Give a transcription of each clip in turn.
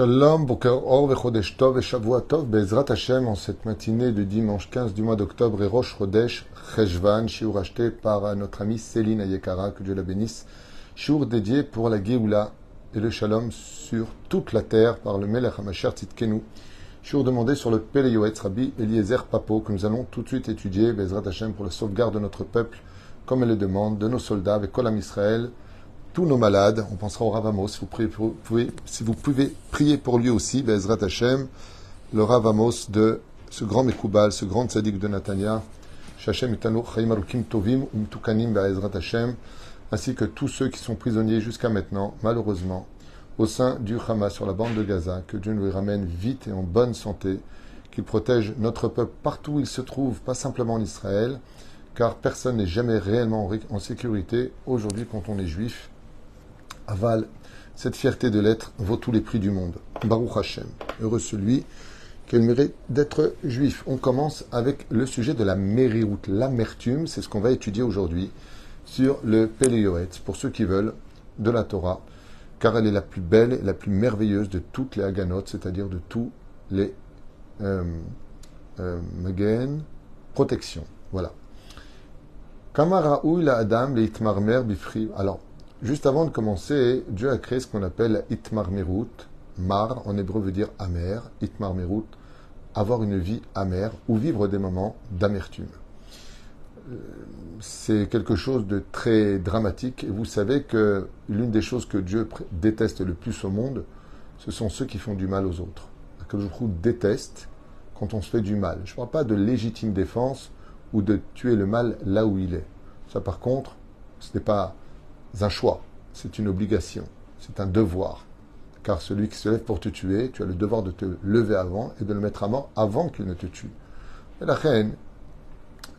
Shalom, Boker Vechodesh Tov et Shavua Tov, Bezrat Hashem, en cette matinée du dimanche 15 du mois d'octobre, et Rosh Chodesh Cheshvan, shiur acheté par notre amie Céline Ayekara, que Dieu la bénisse, shiur dédié pour la Géoula et le Shalom sur toute la terre par le Melech HaMasher Tzidkenu, shiur demandé sur le Pele Yoetz Rabbi Eliezer Papo, que nous allons tout de suite étudier, Bezrat Hashem, pour la sauvegarde de notre peuple, comme elle le demande, de nos soldats, avec Kolam Israël, tous nos malades. On pensera au Ravamos. Si vous, pouvez, si vous pouvez prier pour lui aussi, le Ravamos de ce grand Mekoubal, ce grand tzaddik de Natania, Shachem Itano Chaim Arukim Tovim Umtukanim Bezrat Hashem, ainsi que tous ceux qui sont prisonniers jusqu'à maintenant, malheureusement, au sein du Hamas sur la bande de Gaza, que Dieu nous ramène vite et en bonne santé, qu'il protège notre peuple partout où il se trouve, pas simplement en Israël, car personne n'est jamais réellement en sécurité aujourd'hui quand on est juif Aval, cette fierté de l'être vaut tous les prix du monde. Baruch Hashem, heureux celui qui mérite d'être juif. On commence avec le sujet de la mériroute, l'amertume, c'est ce qu'on va étudier aujourd'hui sur le Péléoët, pour ceux qui veulent, de la Torah, car elle est la plus belle et la plus merveilleuse de toutes les Haganot, c'est-à-dire de tous les euh, euh protections. Voilà. La Adam, les Itmarmer, Bifri. Alors, Juste avant de commencer, Dieu a créé ce qu'on appelle Itmar Merut. Mar, en hébreu, veut dire amer. Itmar Merut, avoir une vie amère ou vivre des moments d'amertume. Euh, c'est quelque chose de très dramatique. Et vous savez que l'une des choses que Dieu déteste le plus au monde, ce sont ceux qui font du mal aux autres. Que je trouve déteste quand on se fait du mal. Je ne parle pas de légitime défense ou de tuer le mal là où il est. Ça, par contre, ce n'est pas un choix, c'est une obligation, c'est un devoir. Car celui qui se lève pour te tuer, tu as le devoir de te lever avant et de le mettre à mort avant qu'il ne te tue. Et la reine,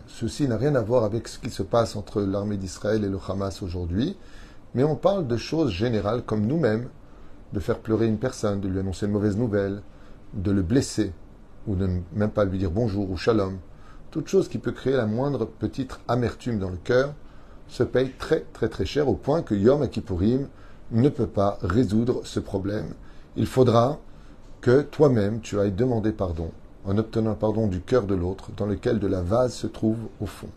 ceci n'a rien à voir avec ce qui se passe entre l'armée d'Israël et le Hamas aujourd'hui, mais on parle de choses générales comme nous-mêmes, de faire pleurer une personne, de lui annoncer une mauvaise nouvelle, de le blesser, ou de ne même pas lui dire bonjour ou shalom. Toute chose qui peut créer la moindre petite amertume dans le cœur, se paye très très très cher au point que Yom Kippourim ne peut pas résoudre ce problème. Il faudra que toi-même tu ailles demander pardon en obtenant pardon du cœur de l'autre dans lequel de la vase se trouve au fond.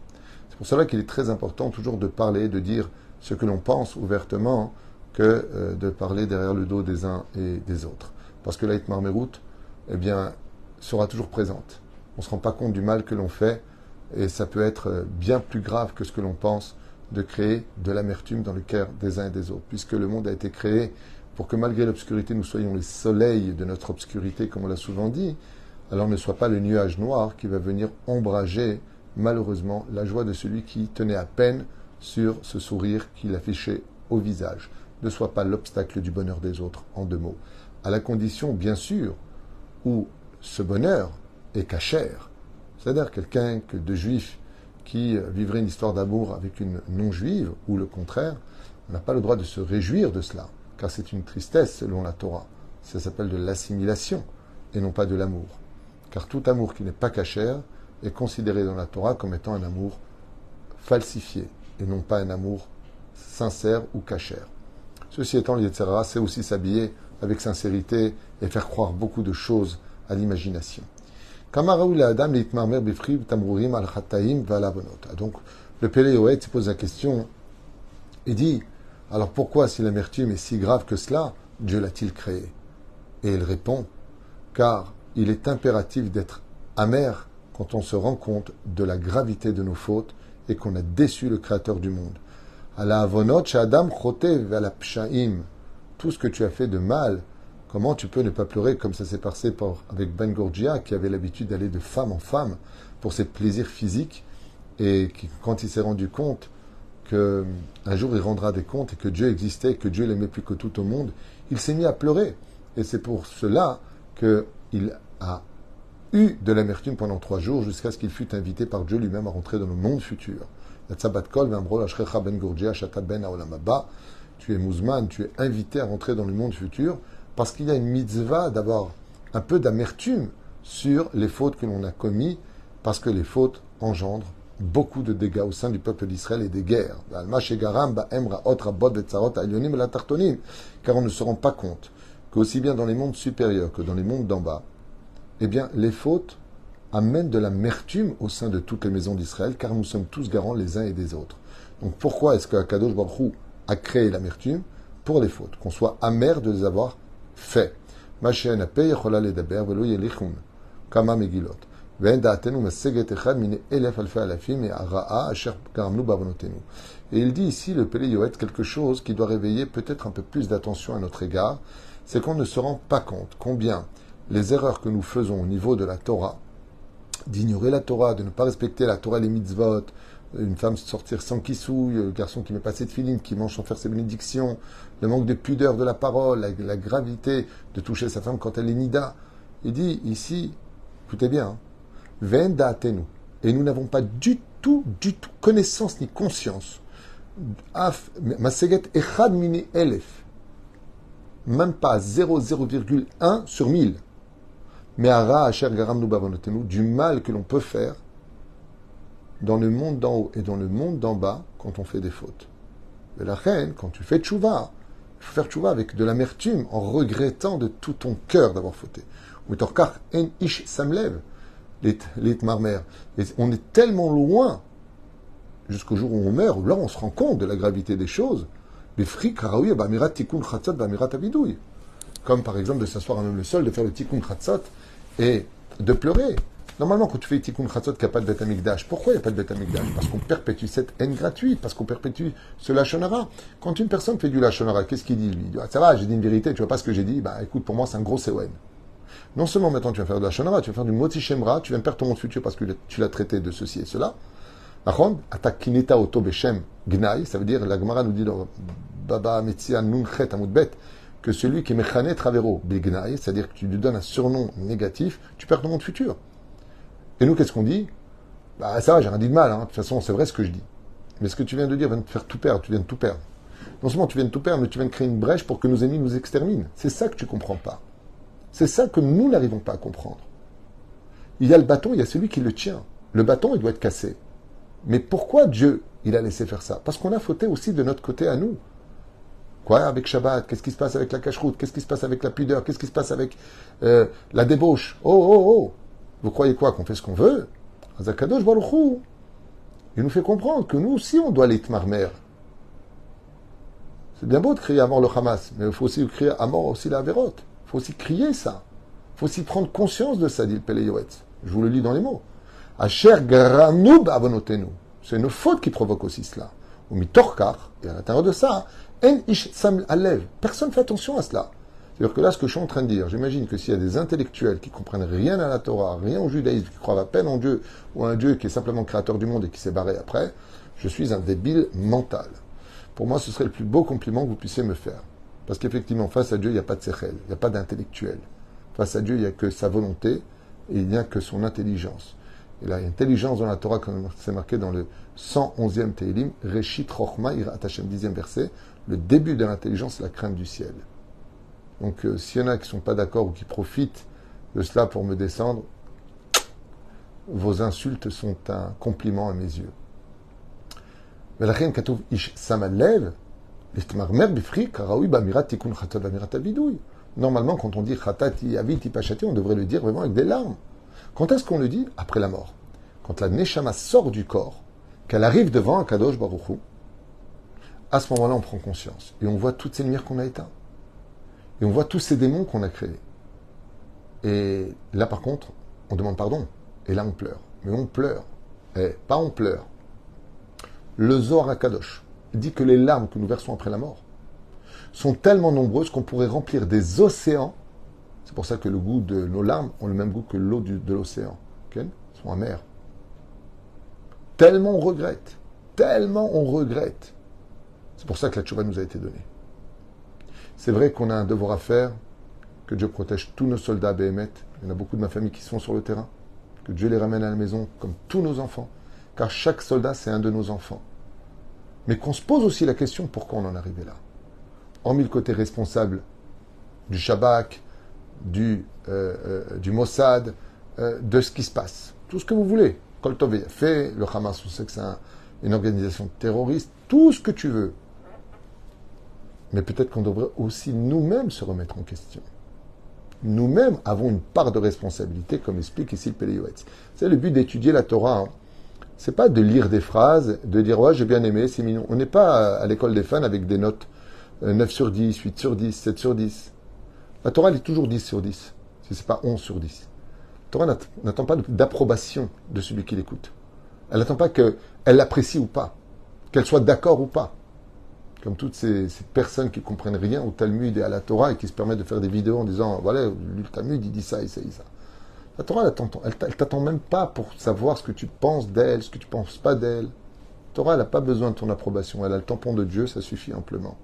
C'est pour cela qu'il est très important toujours de parler, de dire ce que l'on pense ouvertement que euh, de parler derrière le dos des uns et des autres. Parce que l'Aït Marmerout, eh bien, sera toujours présente. On ne se rend pas compte du mal que l'on fait et ça peut être euh, bien plus grave que ce que l'on pense de créer de l'amertume dans le cœur des uns et des autres, puisque le monde a été créé pour que malgré l'obscurité, nous soyons les soleils de notre obscurité, comme on l'a souvent dit, alors ne soit pas le nuage noir qui va venir ombrager malheureusement la joie de celui qui tenait à peine sur ce sourire qu'il affichait au visage. Ne soit pas l'obstacle du bonheur des autres, en deux mots. À la condition, bien sûr, où ce bonheur est cachère, c'est-à-dire quelqu'un que de juif qui vivrait une histoire d'amour avec une non-juive, ou le contraire, on n'a pas le droit de se réjouir de cela, car c'est une tristesse selon la Torah. Ça s'appelle de l'assimilation, et non pas de l'amour. Car tout amour qui n'est pas cachère est considéré dans la Torah comme étant un amour falsifié, et non pas un amour sincère ou cachère. Ceci étant, l'Yetzera, c'est aussi s'habiller avec sincérité et faire croire beaucoup de choses à l'imagination. Donc, le Péléoët se pose la question et dit Alors pourquoi, si l'amertume est si grave que cela, Dieu l'a-t-il créé? Et il répond Car il est impératif d'être amer quand on se rend compte de la gravité de nos fautes et qu'on a déçu le Créateur du monde. Tout ce que tu as fait de mal, Comment tu peux ne pas pleurer comme ça s'est passé avec Ben Gorgia, qui avait l'habitude d'aller de femme en femme pour ses plaisirs physiques, et qui, quand il s'est rendu compte qu'un jour il rendra des comptes et que Dieu existait, que Dieu l'aimait plus que tout au monde, il s'est mis à pleurer. Et c'est pour cela qu'il a eu de l'amertume pendant trois jours jusqu'à ce qu'il fût invité par Dieu lui-même à rentrer dans le monde futur. Ben tu es mouzman, tu es invité à rentrer dans le monde futur parce qu'il y a une mitzvah d'avoir un peu d'amertume sur les fautes que l'on a commises, parce que les fautes engendrent beaucoup de dégâts au sein du peuple d'Israël et des guerres. Car on ne se rend pas compte qu'aussi bien dans les mondes supérieurs que dans les mondes d'en bas, eh bien, les fautes amènent de l'amertume au sein de toutes les maisons d'Israël, car nous sommes tous garants les uns et des autres. Donc pourquoi est-ce que Kadosh Baruch a créé l'amertume? Pour les fautes, qu'on soit amer de les avoir fait. Et il dit ici, le Pélé Yoet, quelque chose qui doit réveiller peut-être un peu plus d'attention à notre égard, c'est qu'on ne se rend pas compte combien les erreurs que nous faisons au niveau de la Torah, d'ignorer la Torah, de ne pas respecter la Torah, les mitzvot, une femme sortir sans kissouille, le garçon qui met pas de filine, qui mange sans faire ses bénédictions, le manque de pudeur de la parole, la, gravité de toucher sa femme quand elle est nida. Il dit ici, écoutez bien, hein, et nous n'avons pas du tout, du tout connaissance ni conscience. echad elef, même pas 0,1 sur 1000. Mais ara garam du mal que l'on peut faire dans le monde d'en haut et dans le monde d'en bas quand on fait des fautes. Mais la reine, quand tu fais tchouva, faire tchouva avec de l'amertume, en regrettant de tout ton cœur d'avoir fauté. On est tellement loin jusqu'au jour où on meurt, là on se rend compte de la gravité des choses. Comme par exemple de s'asseoir à même le sol, de faire le tikkun khatzot et de pleurer. Normalement, quand tu fais tikkun khatzot, qu'il n'y a pas de bête Pourquoi il n'y a pas de bête Parce qu'on perpétue cette haine gratuite, parce qu'on perpétue ce lachonara. Quand une personne fait du lachonara, qu'est-ce qu'il dit Il ah, ça va, j'ai dit une vérité, tu vois pas ce que j'ai dit? Bah écoute, pour moi c'est un gros sewen. Non seulement maintenant tu vas faire de la tu vas faire du moti shemra, tu viens perdre ton monde futur parce que tu l'as traité de ceci et cela. Atakineta oto beshem gnai, ça veut dire, la Gemara nous dit dans Baba Metzia Nunchet Amudbet, que celui qui est mechanet travero begnai, c'est-à-dire que tu lui donnes un surnom négatif, tu perds ton monde futur. Et nous, qu'est-ce qu'on dit? Bah ça va, j'ai rien dit de mal, hein. de toute façon, c'est vrai ce que je dis. Mais ce que tu viens de dire vient de faire tout perdre, tu viens de tout perdre. Non seulement tu viens de tout perdre, mais tu viens de créer une brèche pour que nos ennemis nous exterminent. C'est ça que tu comprends pas. C'est ça que nous n'arrivons pas à comprendre. Il y a le bâton, il y a celui qui le tient. Le bâton, il doit être cassé. Mais pourquoi Dieu, il a laissé faire ça? Parce qu'on a fauté aussi de notre côté à nous. Quoi avec Shabbat? Qu'est-ce qui se passe avec la cache-route? Qu'est-ce qui se passe avec la pudeur? Qu'est-ce qui se passe avec euh, la débauche? Oh, oh, oh Vous croyez quoi Qu'on fait ce qu'on veut? Azakadosh Baruchou Il nous fait comprendre que nous aussi, on doit l'itmarmer. C'est bien beau de crier à mort le Hamas, mais il faut aussi crier à mort aussi la Avérote faut aussi crier ça. Il faut aussi prendre conscience de ça, dit le Péléyoetz. Je vous le lis dans les mots. Asher granub avonotenu. C'est une faute qui provoque aussi cela. Ou mitorkar, et à l'intérieur de ça, en ish sam. Personne ne fait attention à cela. C'est-à-dire que là, ce que je suis en train de dire, j'imagine que s'il y a des intellectuels qui comprennent rien à la Torah, rien au judaïsme, qui croient à peine en Dieu, ou un Dieu qui est simplement créateur du monde et qui s'est barré après, je suis un débile mental. Pour moi, ce serait le plus beau compliment que vous puissiez me faire. Parce qu'effectivement, face à Dieu, il n'y a pas de sechel, il n'y a pas d'intellectuel. Face à Dieu, il n'y a que sa volonté et il n'y a que son intelligence. Et l'intelligence dans la Torah, comme c'est marqué dans le 111e Teilim, Reshit Rochma, Irat Hashem, 10e verset, le début de l'intelligence, c'est la crainte du ciel. Donc, euh, s'il y en a qui ne sont pas d'accord ou qui profitent de cela pour me descendre, vos insultes sont un compliment à mes yeux. Normalement, quand on dit khatati aviti pachati, on devrait le dire vraiment avec des larmes. Quand est-ce qu'on le dit? Après la mort. Quand la neshama sort du corps, qu'elle arrive devant un kadosh baruchou, à ce moment-là, on prend conscience. Et on voit toutes ces lumières qu'on a éteintes. Et on voit tous ces démons qu'on a créés. Et là, par contre, on demande pardon. Et là, on pleure. Mais on pleure. Eh, pas on pleure. Le Zohar Kadosh dit que les larmes que nous versons après la mort sont tellement nombreuses qu'on pourrait remplir des océans. C'est pour ça que le goût de nos larmes ont le même goût que l'eau de l'océan. Elles sont amères. Tellement on regrette. Tellement on regrette. C'est pour ça que la tchouva nous a été donnée. C'est vrai qu'on a un devoir à faire, que Dieu protège tous nos soldats Béhémet. Il y en a beaucoup de ma famille qui sont sur le terrain. Que Dieu les ramène à la maison comme tous nos enfants. Car chaque soldat, c'est un de nos enfants mais qu'on se pose aussi la question pourquoi on en est arrivé là? Hormis le côté responsable du Shabak, du, euh, euh, Mossad, euh, de ce qui se passe. Tout ce que vous voulez. Koltov fait, le Hamas, on sait que c'est une organisation terroriste, tout ce que tu veux. Mais peut-être qu'on devrait aussi nous-mêmes se remettre en question. Nous-mêmes avons une part de responsabilité, comme explique ici le Péléoetz. C'est le but d'étudier la Torah. Hein. C'est pas de lire des phrases, de dire ouais j'ai bien aimé, c'est mignon. On n'est pas à l'école des fans avec des notes 9 euh, sur 10, 8 sur 10, 7 sur 10. La Torah elle est toujours 10 sur 10, si c'est pas 11 sur 10. La Torah n'attend pas d'approbation de celui qui l'écoute. Elle n'attend pas qu'elle l'apprécie ou pas, qu'elle soit d'accord ou pas. Comme toutes ces, personnes qui comprennent rien au Talmud et à la Torah et qui se permettent de faire des vidéos en disant voilà, le Talmud il dit ça, il ça, il ça. La Torah, elle t'attend même pas pour savoir ce que tu penses d'elle, ce que tu penses pas d'elle. La Torah, elle n'a pas besoin de ton approbation. Elle a le tampon de Dieu, ça suffit amplement.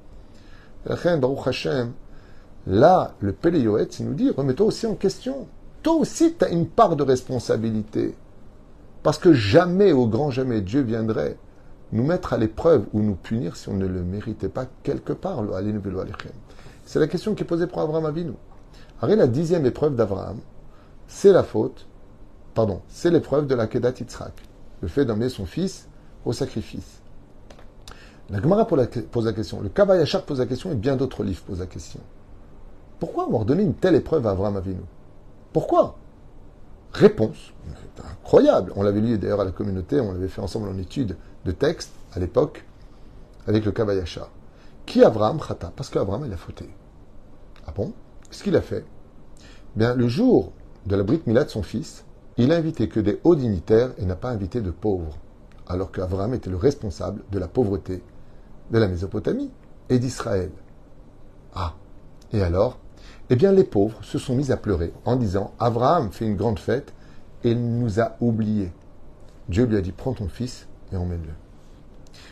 Là, le Péléoët, il nous dit, remets-toi aussi en question. Toi aussi, tu as une part de responsabilité. Parce que jamais, au grand jamais, Dieu viendrait nous mettre à l'épreuve ou nous punir si on ne le méritait pas quelque part. C'est la question qui est posée pour Abraham Avinu. Arrête la dixième épreuve d'Abraham, c'est la faute, pardon, c'est l'épreuve de la Kedat Yitzhak, le fait d'emmener son fils au sacrifice. La Gemara pose la question, le Kavayachar pose la question et bien d'autres livres posent la question. Pourquoi avoir donné une telle épreuve à Abraham Avinu? Pourquoi? Réponse, incroyable. On l'avait lu d'ailleurs à la communauté, on l'avait fait ensemble en étude de texte à l'époque avec le Kavayachar. Qui Abraham Chata? Parce qu'Abraham, il a fauté. Ah bon? Qu'est-ce qu'il a fait? Bien, le jour de la Brit Mila de son fils, il a invité que des hauts dignitaires et n'a pas invité de pauvres, alors qu'Abraham était le responsable de la pauvreté de la Mésopotamie et d'Israël. Ah, et alors? Eh bien, les pauvres se sont mis à pleurer en disant Abraham fait une grande fête et il nous a oubliés. Dieu lui a dit Prends ton fils et emmène-le.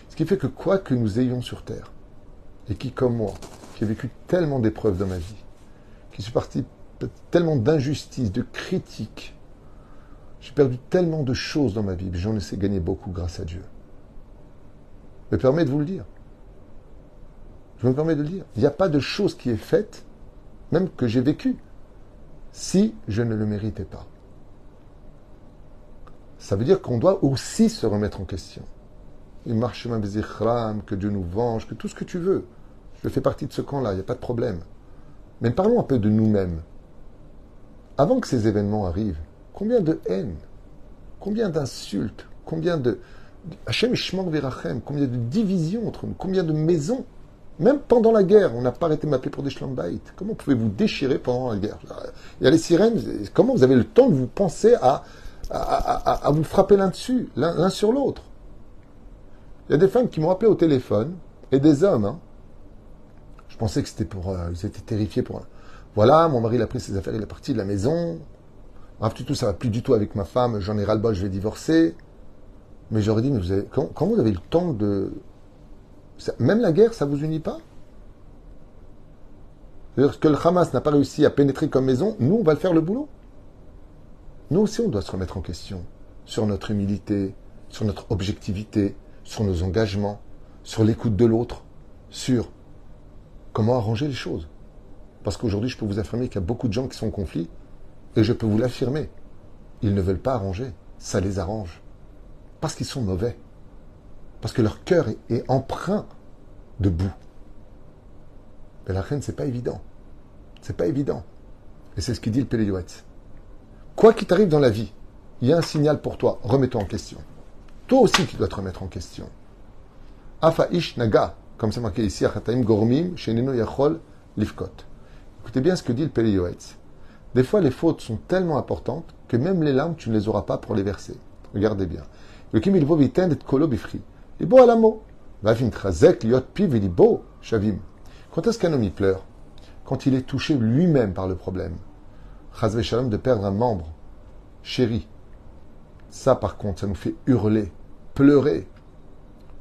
Ce qui fait que quoi que nous ayons sur terre, et qui, comme moi, qui ai vécu tellement d'épreuves dans ma vie, qui suis parti tellement d'injustices, de critiques. J'ai perdu tellement de choses dans ma vie, j'en ai gagné beaucoup grâce à Dieu. Je me permets de vous le dire. Je me permets de le dire. Il n'y a pas de chose qui est faite, même que j'ai vécue, si je ne le méritais pas. Ça veut dire qu'on doit aussi se remettre en question. Il marche même que Dieu nous venge, que tout ce que tu veux. Je fais partie de ce camp-là, il n'y a pas de problème. Mais parlons un peu de nous-mêmes. Avant que ces événements arrivent, combien de haine, combien d'insultes, combien de. Hachem combien de divisions entre nous, combien de maisons. Même pendant la guerre, on n'a pas arrêté de m'appeler pour des schlambait. Comment pouvez-vous déchirer pendant la guerre? Il y a les sirènes, comment vous avez le temps de vous penser à, à, vous frapper l'un dessus, l'un sur l'autre? Il y a des femmes qui m'ont appelé au téléphone, et des hommes. Hein. Je pensais que c'était pour. Euh, ils étaient terrifiés pour. Voilà, mon mari il a pris ses affaires, il est parti de la maison. Bref, tout, tout ça va plus du tout avec ma femme, j'en ai ras-le-bol, je vais divorcer. Mais j'aurais dit, mais vous avez, quand, vous avez le temps de. Même la guerre, ça vous unit pas? C'est-à-dire que le Hamas n'a pas réussi à pénétrer comme maison, nous, on va le faire le boulot. Nous aussi, on doit se remettre en question sur notre humilité, sur notre objectivité, sur nos engagements, sur l'écoute de l'autre, sur comment arranger les choses. Parce qu'aujourd'hui, je peux vous affirmer qu'il y a beaucoup de gens qui sont en conflit, et je peux vous l'affirmer. Ils ne veulent pas arranger, ça les arrange. Parce qu'ils sont mauvais. Parce que leur cœur est, empreint de boue. Mais la reine, c'est pas évident. C'est pas évident. Et c'est ce qu'il dit le Péléouetz. Quoi qu'il t'arrive dans la vie, il y a un signal pour toi. Remets-toi en question. Toi aussi, tu dois te remettre en question. Afa ish naga, comme c'est marqué ici, gormim, shenino yachol, lifkot. Écoutez bien ce que dit le Péléoetz. Des fois, les fautes sont tellement importantes que même les larmes, tu ne les auras pas pour les verser. Regardez bien. Le kim il et. Beau à la mot. liot piv il beau, shavim. Quand est-ce qu'un homme y pleure? Quand il est touché lui-même par le problème. Chazve shalom de perdre un membre. Chéri. Ça, par contre, ça nous fait hurler, pleurer.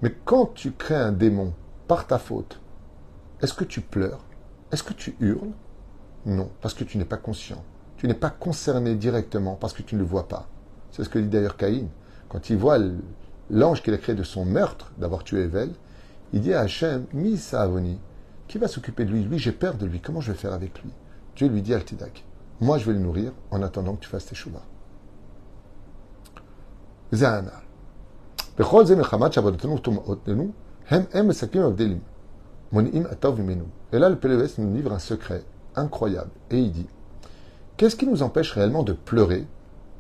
Mais quand tu crées un démon par ta faute, est-ce que tu pleures? Est-ce que tu hurles? Non, parce que tu n'es pas conscient. Tu n'es pas concerné directement parce que tu ne le vois pas. C'est ce que dit d'ailleurs Caïn. Quand il voit l'ange qu'il a créé de son meurtre, d'avoir tué Evel, il dit à Hachem, Misa Avoni, qui va s'occuper de lui? Lui, j'ai peur de lui. Comment je vais faire avec lui? Dieu lui dit Altidak, moi je vais le nourrir en attendant que tu fasses tes chouvas. Et là, le PLS nous livre un secret incroyable. Et il dit Qu'est-ce qui nous empêche réellement de pleurer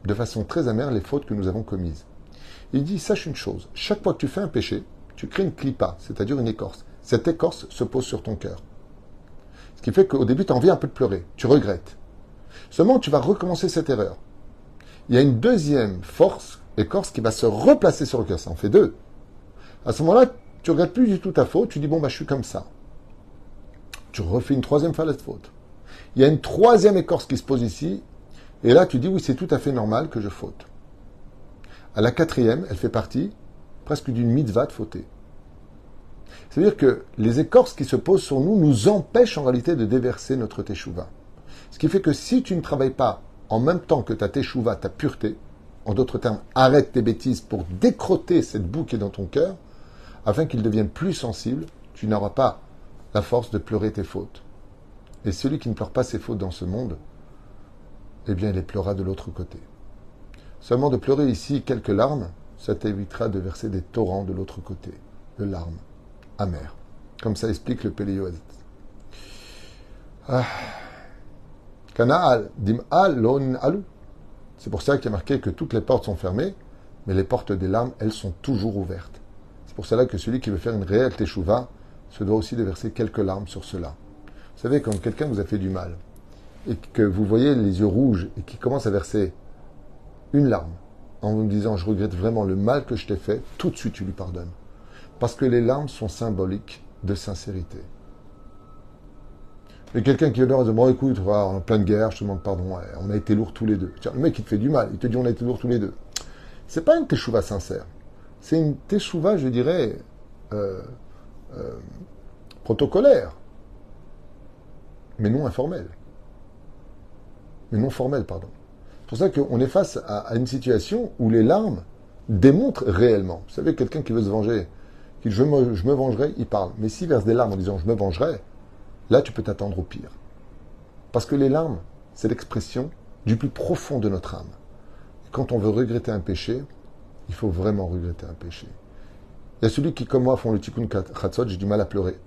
de façon très amère les fautes que nous avons commises? Il dit Sache une chose chaque fois que tu fais un péché, tu crées une clipa, c'est-à-dire une écorce. Cette écorce se pose sur ton cœur. Ce qui fait qu'au début, tu as envie un peu de pleurer, tu regrettes. Seulement, tu vas recommencer cette erreur. Il y a une deuxième force, écorce, qui va se replacer sur le cœur. Ça en fait deux. À ce moment-là, tu regrettes plus du tout ta faute, tu dis bon bah je suis comme ça. Tu refais une troisième fois la faute. Il y a une troisième écorce qui se pose ici, et là tu dis oui c'est tout à fait normal que je faute. À la quatrième, elle fait partie presque d'une mitzvah de fauter. C'est-à-dire que les écorces qui se posent sur nous nous empêchent en réalité de déverser notre teshuva. Ce qui fait que si tu ne travailles pas en même temps que ta teshuva, ta pureté, en d'autres termes, arrête tes bêtises pour décroter cette boue qui est dans ton cœur, afin qu'il devienne plus sensible, tu n'auras pas la force de pleurer tes fautes. Et celui qui ne pleure pas ses fautes dans ce monde, eh bien, il les pleurera de l'autre côté. Seulement de pleurer ici quelques larmes, ça t'évitera de verser des torrents de l'autre côté, de larmes amères. Comme ça explique le Péléoazit. Ah. C'est pour ça qu'il y a marqué que toutes les portes sont fermées, mais les portes des larmes, elles sont toujours ouvertes pour cela que celui qui veut faire une réelle teshuva se doit aussi de verser quelques larmes sur cela. Vous savez, quand quelqu'un vous a fait du mal et que vous voyez les yeux rouges et qui commence à verser une larme en vous disant je regrette vraiment le mal que je t'ai fait, tout de suite tu lui pardonnes. Parce que les larmes sont symboliques de sincérité. Mais quelqu'un qui vient dire bon écoute, on est en pleine guerre, je te demande pardon, on a été lourds tous les deux. Tiens, le mec il te fait du mal, il te dit on a été lourds tous les deux. C'est pas une teshuva sincère. C'est une teshuva, je dirais, euh, euh, protocolaire, mais non informelle. Mais non formelle, pardon. C'est pour ça qu'on est face à, une situation où les larmes démontrent réellement. Vous savez, quelqu'un qui veut se venger, qui je me, je me vengerai, il parle. Mais s'il verse des larmes en disant je me vengerai, là tu peux t'attendre au pire. Parce que les larmes, c'est l'expression du plus profond de notre âme. Et quand on veut regretter un péché, il faut vraiment regretter un péché. Il y a celui qui, comme moi, font le tikkun khatzot, j'ai du mal à pleurer.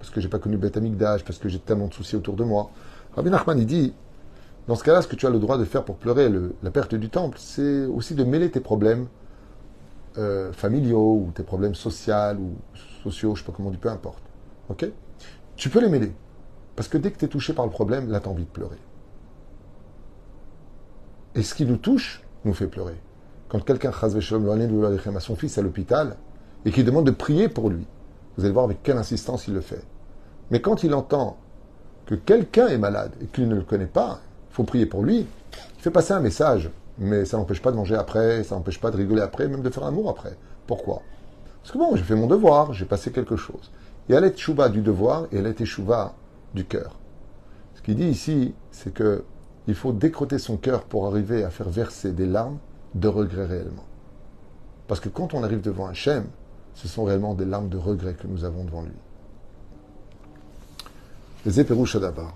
Parce que j'ai pas connu Beth Amikdash, parce que j'ai tellement de soucis autour de moi. Rabbi Nachman, il dit, dans ce cas-là, ce que tu as le droit de faire pour pleurer la perte du temple, c'est aussi de mêler tes problèmes euh, familiaux, ou tes problèmes sociaux, ou sociaux, je sais pas comment on dit, peu importe. Ok? Tu peux les mêler. Parce que dès que tu es touché par le problème, là, tu as envie de pleurer. Et ce qui nous touche nous fait pleurer. Quand quelqu'un à son fils à l'hôpital et qu'il demande de prier pour lui, vous allez voir avec quelle insistance il le fait. Mais quand il entend que quelqu'un est malade et qu'il ne le connaît pas, faut prier pour lui, il fait passer un message. Mais ça n'empêche pas de manger après, ça n'empêche pas de rigoler après, même de faire un mot après. Pourquoi? Parce que bon, j'ai fait mon devoir, j'ai passé quelque chose. Et elle est chouva du devoir et elle est du cœur. Ce qu'il dit ici, c'est que il faut décroter son cœur pour arriver à faire verser des larmes de regret réellement. Parce que quand on arrive devant Hachem, ce sont réellement des larmes de regret que nous avons devant lui. Les éperouches d'abord.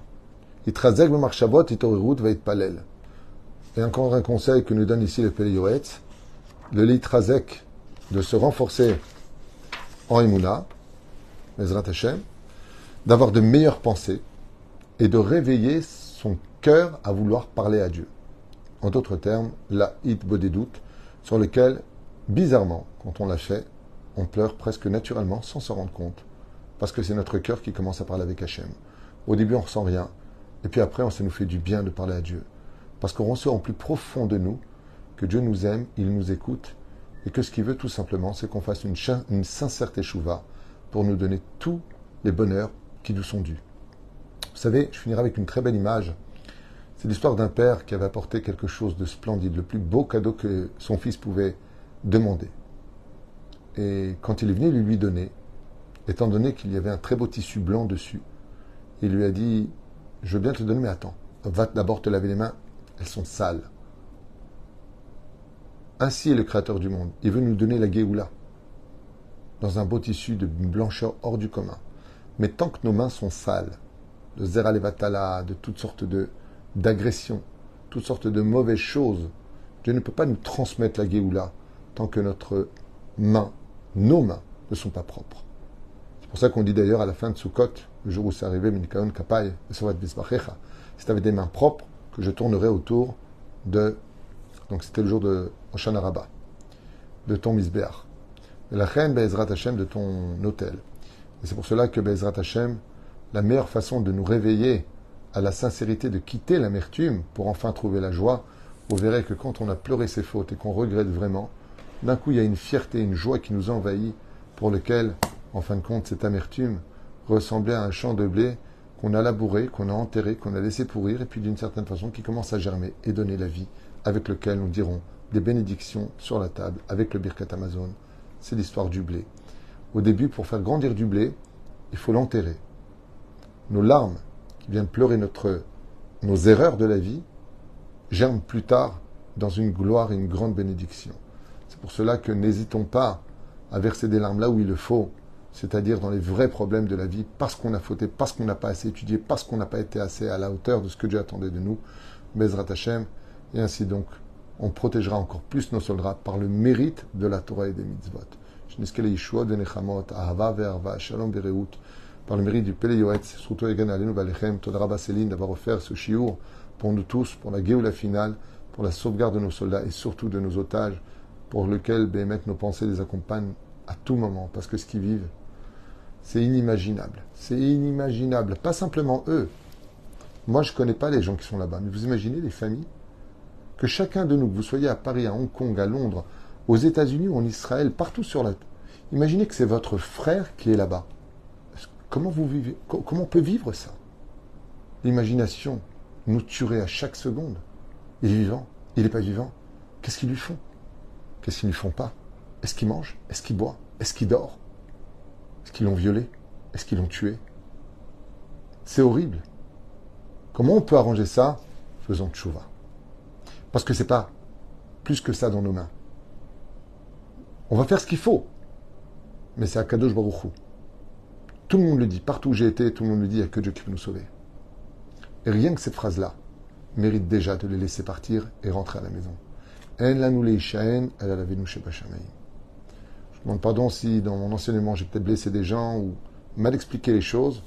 Itrazek marchabot itorerut va être palel. Et encore un conseil que nous donne ici le Pélé le litrazek de se renforcer en Emouna, Ezrat Hashem, d'avoir de meilleures pensées et de réveiller son cœur à vouloir parler à Dieu en d'autres termes, la hit doutes, sur lequel, bizarrement, quand on l'a fait, on pleure presque naturellement sans s'en rendre compte, parce que c'est notre cœur qui commence à parler avec Hachem. Au début, on ressent rien, et puis après, ça nous fait du bien de parler à Dieu, parce qu'on ressent en plus profond de nous que Dieu nous aime, il nous écoute, et que ce qu'il veut tout simplement, c'est qu'on fasse une, sincère teshuva pour nous donner tous les bonheurs qui nous sont dus. Vous savez, je finirai avec une très belle image c'est l'histoire d'un père qui avait apporté quelque chose de splendide, le plus beau cadeau que son fils pouvait demander. Et quand il est venu lui donner, étant donné qu'il y avait un très beau tissu blanc dessus, il lui a dit Je veux bien te donner, mais attends, va d'abord te laver les mains, elles sont sales. Ainsi est le Créateur du monde. Il veut nous donner la Géoula, dans un beau tissu de blancheur hors du commun. Mais tant que nos mains sont sales, de Zeralevatala, de toutes sortes de, d'agression, toutes sortes de mauvaises choses. Dieu ne peut pas nous transmettre la Géoula tant que notre main, nos mains, ne sont pas propres. C'est pour ça qu'on dit d'ailleurs à la fin de Sukkot, le jour où c'est arrivé, tu avais des mains propres, que je tournerai autour de. Donc c'était le jour de Oshana Rabbah, de ton Misbeach. La reine Be'ezrat Hashem de ton hôtel. Et c'est pour cela que Be'ezrat Hashem, la meilleure façon de nous réveiller à la sincérité de quitter l'amertume pour enfin trouver la joie, vous verrez que quand on a pleuré ses fautes et qu'on regrette vraiment, d'un coup il y a une fierté, une joie qui nous envahit, pour lequel, en fin de compte, cette amertume ressemblait à un champ de blé qu'on a labouré, qu'on a enterré, qu'on a laissé pourrir, et puis d'une certaine façon qui commence à germer et donner la vie, avec lequel nous dirons des bénédictions sur la table, avec le Birkat Amazon. C'est l'histoire du blé. Au début, pour faire grandir du blé, il faut l'enterrer. Nos larmes qui viennent pleurer notre, nos erreurs de la vie germent plus tard dans une gloire et une grande bénédiction. C'est pour cela que n'hésitons pas à verser des larmes là où il le faut, c'est-à-dire dans les vrais problèmes de la vie, parce qu'on a fauté, parce qu'on n'a pas assez étudié, parce qu'on n'a pas été assez à la hauteur de ce que Dieu attendait de nous, Bezrat Hashem, et ainsi donc, on protégera encore plus nos soldats par le mérite de la Torah et des mitzvot. Par le mérite du Pele Yoetz, surtout Egan Alenu Balechem, Todaraba Céline d'avoir offert ce chiour pour nous tous, pour la la finale, pour la sauvegarde de nos soldats et surtout de nos otages, pour lequel Béhémet nos pensées les accompagnent à tout moment, parce que ce qu'ils vivent, c'est inimaginable. C'est inimaginable. Pas simplement eux. Moi, je ne connais pas les gens qui sont là-bas, mais vous imaginez les familles Que chacun de nous, que vous soyez à Paris, à Hong Kong, à Londres, aux États-Unis ou en Israël, partout sur la... Imaginez que c'est votre frère qui est là-bas. Comment vous vivez Comment on peut vivre ça? L'imagination nous tuerait à chaque seconde. Il est vivant Il n'est pas vivant Qu'est-ce qu'ils lui font? Qu'est-ce qu'ils ne lui font pas? Est-ce qu'il mange Est-ce qu'il boit Est-ce qu'il dort Est-ce qu'ils l'ont violé? Est-ce qu'ils l'ont tué? C'est horrible. Comment on peut arranger ça Faisons tchouva? Parce que c'est pas plus que ça dans nos mains. On va faire ce qu'il faut. Mais c'est à Kadosh Baruchou. Tout le monde le dit. Partout où j'ai été, tout le monde me dit il n'y a que Dieu qui peut nous sauver. Et rien que cette phrase-là mérite déjà de les laisser partir et rentrer à la maison. Elle la elle a Je demande pardon si dans mon enseignement j'ai peut-être blessé des gens ou mal expliqué les choses.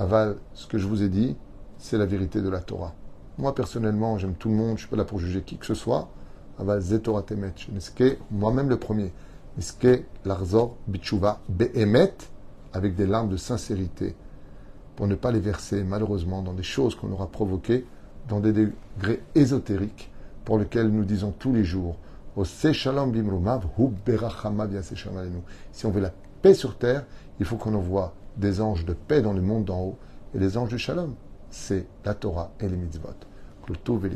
Aval, ce que je vous ai dit, c'est la vérité de la Torah. Moi personnellement, j'aime tout le monde, je suis pas là pour juger qui que ce soit. Aval Zetorah Temet, moi-même le premier. Neske Larzor Bichuva Behemet avec des larmes de sincérité, pour ne pas les verser malheureusement dans des choses qu'on aura provoquées, dans des degrés ésotériques, pour lesquels nous disons tous les jours, si on veut la paix sur terre, il faut qu'on envoie des anges de paix dans le monde d'en haut. Et les anges du shalom, c'est la Torah et les mitzvot. Le et